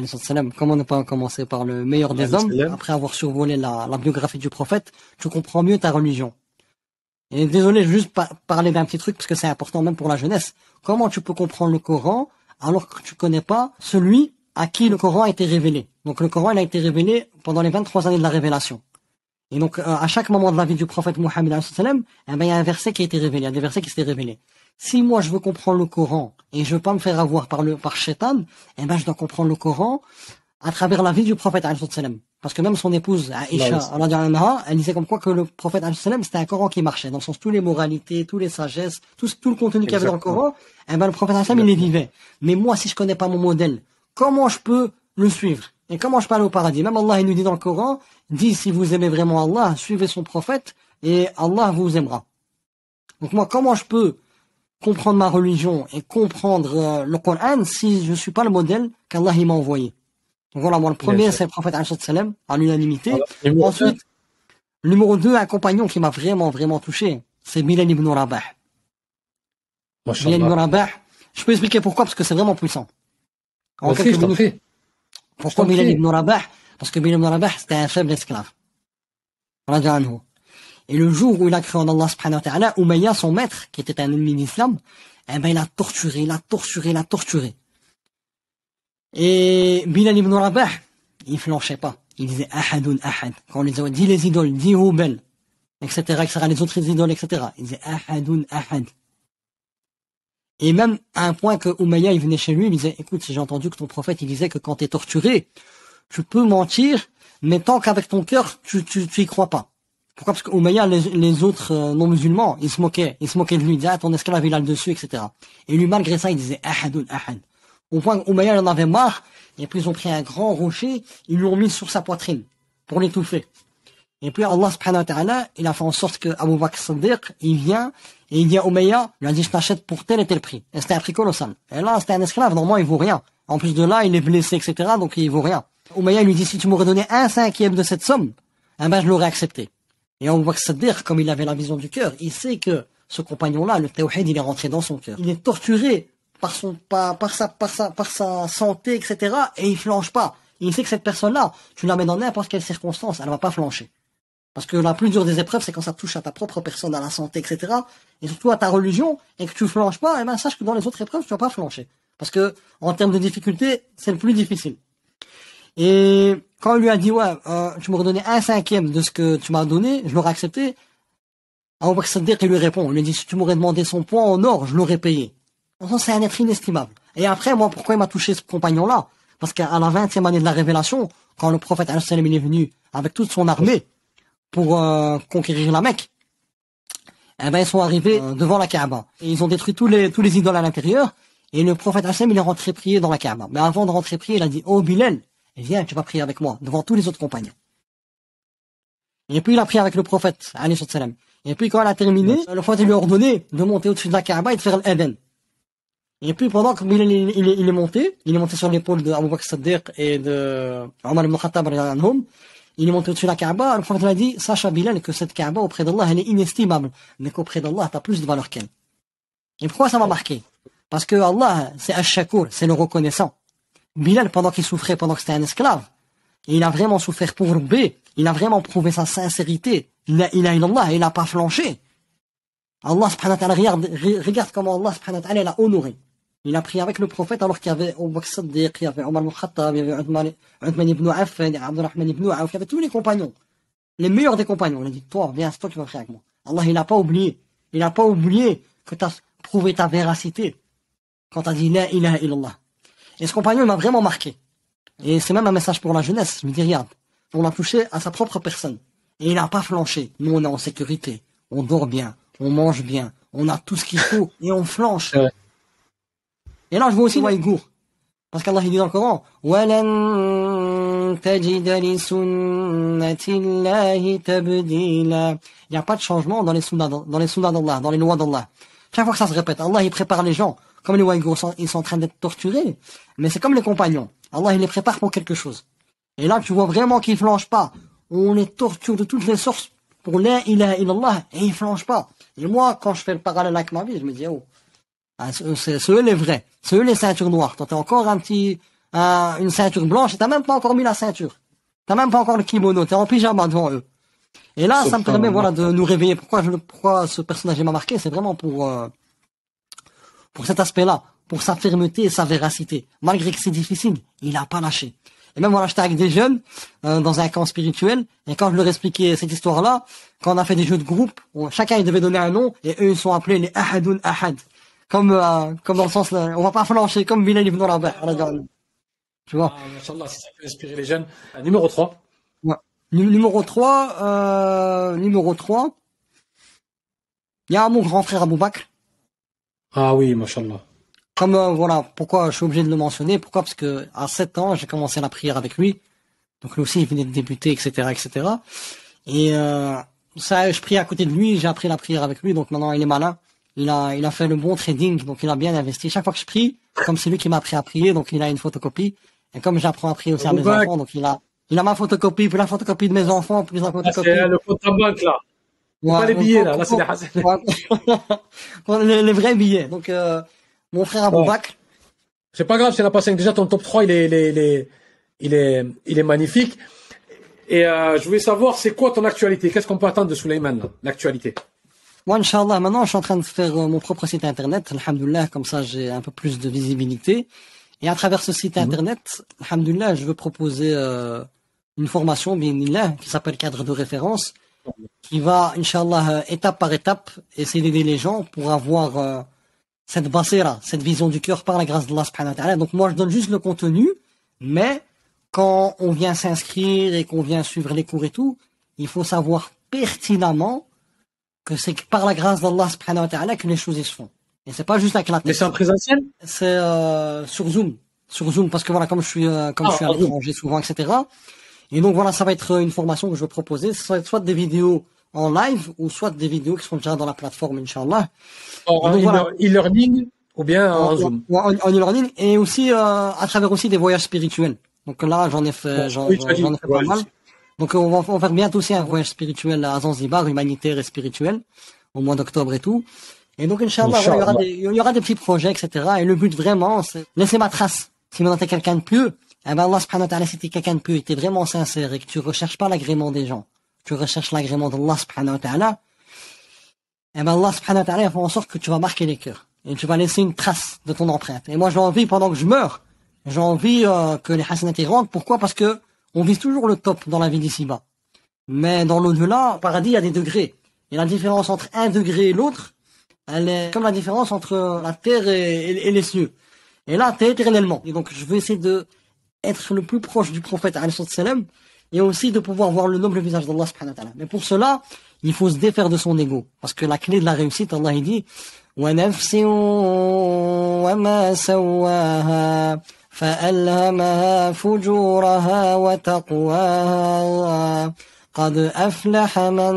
Comment ne pas commencer par le meilleur des hommes Après avoir survolé la, la, biographie du prophète, tu comprends mieux ta religion. Et désolé, juste parler d'un petit truc parce que c'est important même pour la jeunesse. Comment tu peux comprendre le Coran alors que tu connais pas celui à qui le Coran a été révélé? Donc le Coran il a été révélé pendant les 23 années de la révélation. Et donc, euh, à chaque moment de la vie du prophète Mohammed, eh ben, il y a un verset qui a été révélé, il y a des versets qui s'étaient révélés. Si moi je veux comprendre le Coran et je veux pas me faire avoir par le par Shaitan, eh ben je dois comprendre le Coran à travers la vie du prophète Parce que même son épouse Aisha, elle disait comme quoi que le prophète c'était un Coran qui marchait, dans le sens tous les moralités, tous les sagesses, tout, tout le contenu qu'il y avait dans le Coran, eh ben le prophète il les vivait. Mais moi, si je connais pas mon modèle, comment je peux le suivre? Et comment je parle au paradis Même Allah, il nous dit dans le Coran, dit si vous aimez vraiment Allah, suivez son prophète et Allah vous aimera. Donc moi, comment je peux comprendre ma religion et comprendre euh, le Coran si je suis pas le modèle qu'Allah m'a envoyé? Donc voilà, moi le premier c'est le prophète sallam à l'unanimité. Ensuite, numéro 2, un compagnon qui m'a vraiment vraiment touché, c'est Bilal ibn Rabah. Bilal ibn Rabah, je peux expliquer pourquoi? Parce que c'est vraiment puissant. En quelques minutes. Pourquoi Bilal ibn Rabah Parce que Bilal ibn Rabah, c'était un faible esclave. Et le jour où il a cru en Allah subhanahu wa ta'ala, Umayya, son maître, qui était un ennemi d'islam, eh ben, il a torturé, il a torturé, il a torturé. Et Bilal ibn Rabah, il flanchait pas. Il disait Ahadun Ahad. Quand on lui disait, dis les idoles, dis Hubel, etc., etc., les autres idoles, etc. Il disait Ahadun Ahad. Et même à un point que Umayya, il venait chez lui, il disait, écoute, j'ai entendu que ton prophète, il disait que quand tu es torturé, tu peux mentir, mais tant qu'avec ton cœur, tu, tu, y crois pas. Pourquoi? Parce qu'Umayya, les, les autres euh, non-musulmans, ils se moquaient. Ils se moquaient de lui. Ils disaient, ah, ton esclave, il a le dessus, etc. Et lui, malgré ça, il disait, ahadun, ahad. Au point qu'Umayya, il en avait marre, et puis ils ont pris un grand rocher, ils l'ont mis sur sa poitrine, pour l'étouffer. Et puis Allah subhanahu wa ta'ala, il a fait en sorte que Abu Bakr Siddiq, il vient, et il dit à Umayya, il a dit, je t'achète pour tel et tel prix. Et c'était un prix colossal. Et là, c'était un esclave, normalement, il vaut rien. En plus de là, il est blessé, etc., donc il vaut rien. Umayya lui dit, si tu m'aurais donné un cinquième de cette somme, eh ben, je l'aurais accepté. Et voit que Saddiq, comme il avait la vision du cœur, il sait que ce compagnon-là, le tawhid, il est rentré dans son cœur. Il est torturé par son, par, par sa, par sa, par sa santé, etc., et il flanche pas. Il sait que cette personne-là, tu la mets dans n'importe quelle circonstance, elle va pas flancher. Parce que la plus dure des épreuves, c'est quand ça touche à ta propre personne, à la santé, etc. Et surtout à ta religion, et que tu flanches pas, eh ben, sache que dans les autres épreuves, tu vas pas flancher. Parce que, en termes de difficulté, c'est le plus difficile. Et quand il lui a dit, ouais, euh, tu m'aurais donné un cinquième de ce que tu m'as donné, je l'aurais accepté. Abu Bakr Siddiq, il lui répond, il lui dit, si tu m'aurais demandé son poids en or, je l'aurais payé. C'est un être inestimable. Et après, moi, pourquoi il m'a touché ce compagnon-là? Parce qu'à la vingtième année de la révélation, quand le prophète il est venu avec toute son armée, pour euh, conquérir la Mecque, eh ben, ils sont arrivés euh, devant la Kaaba. Et ils ont détruit tous les, tous les idoles à l'intérieur. Et le prophète Hashem, il est rentré prier dans la Kaaba. Mais avant de rentrer prier, il a dit, oh Bilal, viens, tu vas prier avec moi, devant tous les autres compagnons. Et puis il a prié avec le prophète, salam. Et puis quand elle a terminé, le prophète lui a ordonné de monter au-dessus de la Kaaba et de faire l'Eden. Et puis pendant que Bilal il, il, il est monté, il est monté sur l'épaule de Abu Bakr Siddiq et de Omar ibn Khattab il est monté au-dessus de la Kaaba, le prophète a dit, sache à Bilal que cette Kaaba auprès d'Allah, elle est inestimable, mais qu'auprès d'Allah, t'as plus de valeur qu'elle. Et pourquoi ça m'a marqué? Parce que Allah, c'est Ash-Shakur, c'est le reconnaissant. Bilal, pendant qu'il souffrait, pendant que c'était un esclave, il a vraiment souffert pour B, il a vraiment prouvé sa sincérité. Il a, il a, il n'a pas flanché. Allah regarde, regarde comment Allah subhanahu wa l'a honoré. Il a pris avec le prophète alors qu'il y avait Abu Bakr Siddiq, il y avait Omar ibn Khattab, il y avait Uthman ibn Affan, il ibn il y avait tous les compagnons. Les meilleurs des compagnons. Il a dit, toi, viens, c'est toi qui vas prier avec moi. Allah, il n'a pas oublié. Il n'a pas oublié que tu as prouvé ta véracité quand tu as dit La ilaha illallah. Et ce compagnon, il m'a vraiment marqué. Et c'est même un message pour la jeunesse. Je me dis, regarde, on l'a touché à sa propre personne. Et il n'a pas flanché. Nous, on est en sécurité. On dort bien. On mange bien. On a tout ce qu'il faut. Et on flanche. Et là, je vois aussi Waïgour. Parce qu'Allah, dit dans le Coran, Il n'y a pas de changement dans les sunnahs, d'Allah, dans les lois d'Allah. Chaque fois que ça se répète, Allah, il prépare les gens. Comme les Waïgours, ils sont en train d'être torturés. Mais c'est comme les compagnons. Allah, il les prépare pour quelque chose. Et là, tu vois vraiment qu'ils flanchent pas. On les torture de toutes les sources pour la ilaha illallah et ils flanchent pas. Et moi, quand je fais le parallèle avec ma vie, je me dis, oh, ah, c'est eux les vrais. C'est eux les ceintures noires. Toi, t'as encore un petit, une ceinture blanche et t'as même pas encore mis la ceinture. T'as même pas encore le kimono. T'es en pyjama devant eux. Et là, ça me permet, voilà, de nous réveiller. Pourquoi je, pourquoi ce personnage m'a marqué? C'est vraiment pour, euh, pour cet aspect-là. Pour sa fermeté et sa véracité. Malgré que c'est difficile, il a pas lâché. Et même voilà, j'étais avec des jeunes euh, dans un camp spirituel. Et quand je leur expliquais cette histoire-là, quand on a fait des jeux de groupe, chacun il devait donner un nom et eux ils sont appelés les Ahadoun Ahad. Comme euh, comme dans le sens là, on va pas flancher comme Bilal ibn Rabah. Tu vois? Ah, c'est ça peut inspirer les jeunes. Euh, numéro 3. Ouais. numéro 3, euh, numéro 3. Il y a mon grand frère Abou Bakr. Ah oui, machallah. Comme euh, voilà, pourquoi je suis obligé de le mentionner? Pourquoi? Parce que à 7 ans, j'ai commencé la prière avec lui. Donc lui aussi, il venait de débuter, etc., etc. Et euh, ça, je prie à côté de lui, j'ai appris la prière avec lui. Donc maintenant, il est malin. Il a, il a fait le bon trading, donc il a bien investi. Chaque fois que je prie, comme c'est lui qui m'a appris à prier, donc il a une photocopie. Et comme j'apprends à prier aussi à mes enfants, donc il a, il a ma photocopie, puis la photocopie de mes enfants, plus la ah, photocopie. c'est le compte en banque là. Ouais, pas les billets là, là c'est les, les vrais billets. Donc euh, mon frère Abou Bakr. C'est pas grave, c'est la passé. Déjà ton top 3 il est, il est, il est, il est, magnifique. Et euh, je voulais savoir, c'est quoi ton actualité? Qu'est-ce qu'on peut attendre de Suleiman, l'actualité? Moi, Inch'Allah, maintenant, je suis en train de faire euh, mon propre site internet. Alhamdulillah, comme ça, j'ai un peu plus de visibilité. Et à travers ce site mhm. internet, alhamdulillah, je veux proposer euh, une formation, bien qui s'appelle cadre de référence, qui va, Inch'Allah, euh, étape par étape, essayer d'aider les gens pour avoir euh, cette basira, cette vision du cœur par la grâce d'Allah subhanahu wa ta'ala. Donc moi, je donne juste le contenu, mais quand on vient s'inscrire et qu'on vient suivre les cours et tout, il faut savoir pertinemment que c'est par la grâce d'Allah subhanahu wa ta'ala que les choses se font. Et c'est pas juste avec la tête. Mais c'est en présentiel? C'est euh, sur Zoom. Sur Zoom, parce que voilà, comme je suis, euh, comme je suis à ah, l'étranger souvent, etc. Et donc voilà, ça va être une formation que je vais proposer. Soit, soit des vidéos en live, ou soit des vidéos qui sont déjà dans la plateforme, Inch'Allah. En e-learning, ou bien en, Zoom? En e-learning, et aussi euh, à travers aussi des voyages spirituels. Donc là, j'en ai fait, j'en ai fait pas mal. Donc on va, on va faire bientôt aussi un voyage spirituel à Zanzibar, humanitaire et spirituel, au mois d'octobre et tout. Et donc, Inch'Allah, il, y aura des, il y aura des petits projets, etc. Et le but vraiment, c'est laisser ma trace. Si maintenant t'es quelqu'un de pieux, eh ben Allah subhanahu wa ta'ala, si t'es quelqu'un de pieux et t'es vraiment sincère et que tu recherches pas l'agrément des gens, tu recherches l'agrément d'Allah subhanahu wa ta'ala, eh ben Allah subhanahu wa ta'ala va faire en sorte que tu vas marquer les cœurs. Et tu vas laisser une trace de ton empreinte. Et moi, j'ai envie, pendant que je meurs, j'ai envie euh, que les hasanats rentrent. Pourquoi? Parce que on vise toujours le top dans la vie d'ici-bas. Mais dans l'au-delà, au paradis, il y a des degrés. Et la différence entre un degré et l'autre, elle est comme la différence entre la terre et, les cieux. Et là, t'es éternellement. Et donc, je veux essayer de être le plus proche du prophète, et aussi de pouvoir voir le noble visage d'Allah, subhanahu wa ta'ala. Mais pour cela, il faut se défaire de son ego. Parce que la clé de la réussite, Allah, il dit, فألهمها فجورها وتقواها قد أفلح من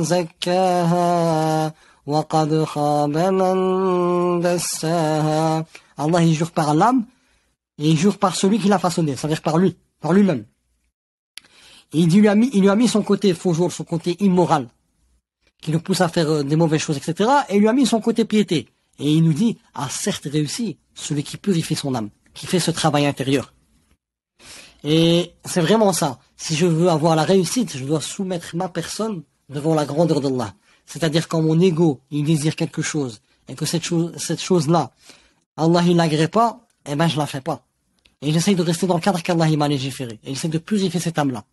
زكاها وقد خاب من دساها Allah il jure par l'âme et il jure par celui qui l'a façonné, c'est-à-dire par lui, par lui-même. Il lui a mis, il lui a mis son côté faux jour, son côté immoral, qui le pousse à faire euh, des mauvaises choses, etc. Et il lui a mis son côté piété. Et il nous dit, ah certes réussi, celui qui purifie son âme, qui fait ce travail intérieur. Et c'est vraiment ça. Si je veux avoir la réussite, je dois soumettre ma personne devant la grandeur d'Allah. C'est-à-dire quand mon ego, il désire quelque chose, et que cette chose, cette chose-là, Allah, il l'agrée pas, eh ben, je la fais pas. Et j'essaye de rester dans le cadre qu'Allah, m'a légiféré. Et j'essaie de purifier cette âme-là.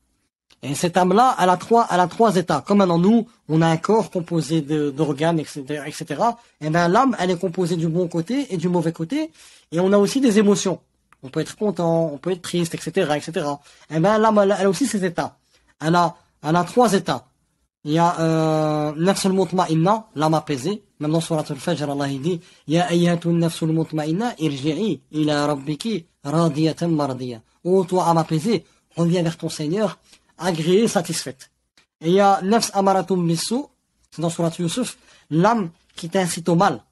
Et cette âme-là, elle a trois, elle a trois états. Comme maintenant nous, on a un corps composé d'organes, etc., etc. Et ben l'âme, elle est composée du bon côté et du mauvais côté. Et on a aussi des émotions. On peut être content, on peut être triste, etc., etc. Et ben l'âme, elle, a aussi ses états. Elle a, elle a trois états. Il y a euh, nafsul mutma'inna, l'âme apaisée. Même dans surat al-Fajr, Allah il dit Ya ayyatun nafsul mutma'inna, irji'i ila rabbiki radiyatan mardiya. Oh toi, âme apaisée, reviens vers ton Seigneur agréée, satisfaite. Et il y a nafs amaratum bisu, c'est dans Surat Yusuf, l'âme qui t'incite au mal,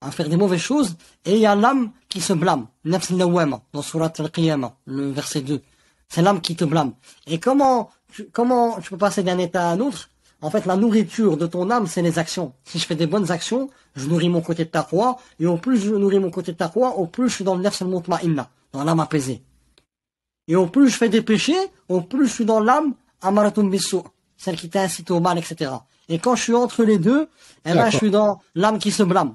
à faire des mauvaises choses, et il y a l'âme qui se blâme, nafs lawama, dans Surat al-Qiyamah, le verset 2. C'est l'âme qui te blâme. Et comment, comment tu peux passer d'un état à un autre? En fait, la nourriture de ton âme, c'est les actions. Si je fais des bonnes actions, je nourris mon côté de taqwa, et au plus je nourris mon côté de taqwa, au plus je suis dans le nafs al-mutma'inna, dans l'âme apaisée. Et au plus je fais des péchés, au plus je suis dans l'âme amaratun bisu, celle qui t'incite au mal, etc. Et quand je suis entre les deux, eh ben, je suis dans l'âme qui se blâme.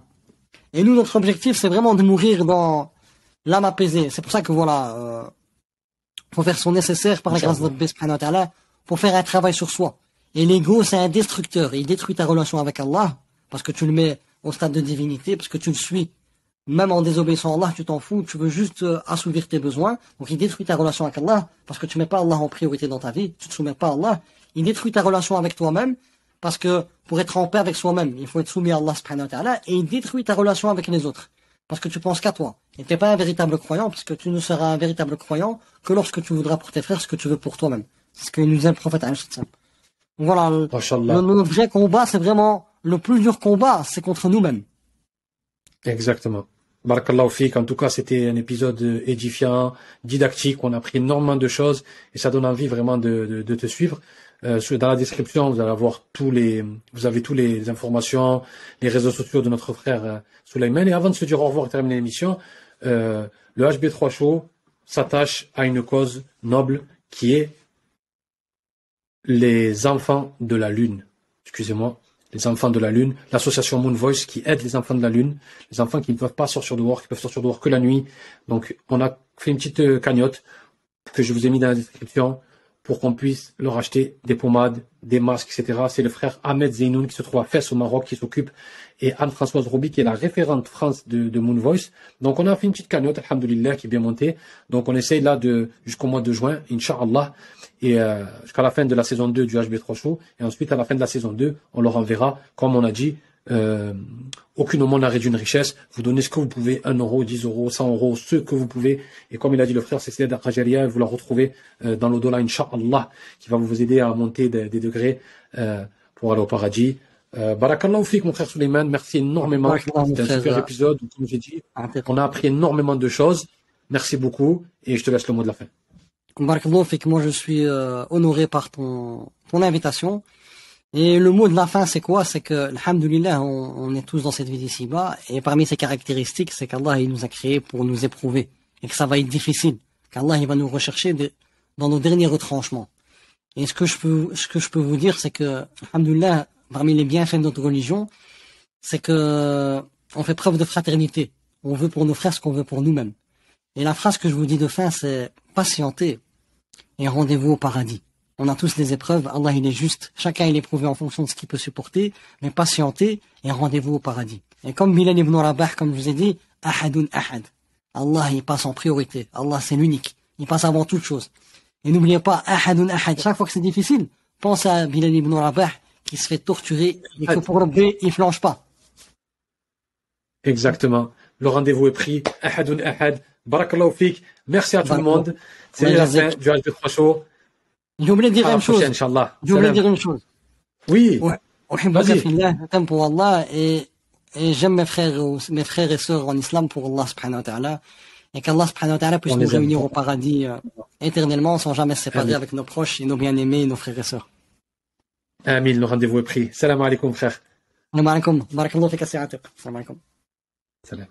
Et nous, notre objectif, c'est vraiment de mourir dans l'âme apaisée. C'est pour ça que voilà, euh, faut faire son nécessaire par la grâce de notre pour faire un travail sur soi. Et l'ego, c'est un destructeur. Il détruit ta relation avec Allah, parce que tu le mets au stade de divinité, parce que tu le suis même en désobéissant à Allah, tu t'en fous, tu veux juste euh, assouvir tes besoins. Donc il détruit ta relation avec Allah parce que tu mets pas Allah en priorité dans ta vie, tu te soumets pas à Allah. Il détruit ta relation avec toi-même parce que pour être en paix avec soi-même, il faut être soumis à Allah subhanahu wa ta'ala et il détruit ta relation avec les autres parce que tu penses qu'à toi. Et t'es pas un véritable croyant parce que tu ne seras un véritable croyant que lorsque tu voudras pour tes frères ce que tu veux pour toi-même. C'est ce que nous dit le prophète Voilà, le, le vrai combat, c'est vraiment le plus dur combat, c'est contre nous-mêmes. Exactement. Barakallahu fik. En tout cas, c'était un épisode édifiant, didactique. On a appris énormément de choses et ça donne envie vraiment de, te suivre. Euh, dans la description, vous allez avoir tous les, vous avez tous les informations, les réseaux sociaux de notre frère euh, Et avant de se dire au revoir et terminer l'émission, euh, le HB3 Show s'attache à une cause noble qui est les enfants de la Lune. Excusez-moi les enfants de la Lune, l'association Moon Voice qui aide les enfants de la Lune, les enfants qui ne peuvent pas sortir dehors, qui peuvent sortir dehors que la nuit. Donc, on a fait une petite euh, cagnotte que je vous ai mis dans la description pour qu'on puisse leur acheter des pommades, des masques, etc. C'est le frère Ahmed Zeinoun qui se trouve à Fès au Maroc qui s'occupe et Anne-Françoise Roby qui est la référente France de, Moon Voice. Donc on a fait une petite cagnotte, alhamdoulilah, qui est bien montée. Donc on essaye là de jusqu'au mois de juin, Inch'Allah, et euh, jusqu'à la fin de la saison 2 du HB3 Show. Et ensuite, à la fin de la saison 2, on leur enverra, comme on a dit, euh, aucune aumône n'a réduit une richesse. Vous donnez ce que vous pouvez, 1 euro, 10 euros, 100 euros, ce que vous pouvez. Et comme il a dit le frère, c'est Cédar Rajaria, vous la retrouvez euh, dans l'au-delà, Inch'Allah, qui va vous aider à monter des, degrés euh, pour aller au paradis. Euh, Barakallahu fik, mon frère Suleiman, merci énormément. C'était un super épisode, comme j'ai dit. On a appris énormément de choses. Merci beaucoup et je te laisse le mot de la fin. Barakallahu fik, moi je suis euh, honoré par ton, ton invitation. Et le mot de la fin, c'est quoi? C'est que, alhamdoulilah, on, est tous dans cette vie d'ici-bas, et parmi ces caractéristiques, c'est qu'Allah, il nous a créés pour nous éprouver, et que ça va être difficile, qu'Allah, il va nous rechercher dans nos derniers retranchements. Et ce que je peux, ce que je peux vous dire, c'est que, alhamdoulilah, parmi les bienfaits de notre religion, c'est que on fait preuve de fraternité. On veut pour nos frères ce qu'on veut pour nous-mêmes. Et la phrase que je vous dis de fin, c'est patientez et rendez-vous au paradis. On a tous des épreuves, Allah il est juste, chacun il est éprouvé en fonction de ce qu'il peut supporter, mais patientez et rendez-vous au paradis. Et comme Bilal ibn Rabah, comme je vous ai dit, ahadun ahad. Allah il passe en priorité, Allah c'est l'unique, il passe avant toute chose. Et n'oubliez pas, ahadun ahad, chaque fois que c'est difficile, pense à Bilal ibn Rabah qui se fait torturer et que pour Rabbi, il flanche pas. Exactement. Le rendez-vous est pris. Ahadun ahad. Barakallahu fik. Merci à tout le monde. C'est la fin du HB3 Show. J'ai je voulais dire une chose. Dire une chose. Oui. Allah j'aime mes frères, et sœurs en islam pour Allah subhanahu wa ta'ala. Et qu'Allah subhanahu wa ta'ala puisse nous réunir au paradis euh, éternellement sans jamais se séparer avec nos proches et nos bien-aimés et nos frères et sœurs. Amin, le rendez-vous est pris. Salam alaikum frère. Salam alaikum. Barakallahu Salam alaikum. Salam.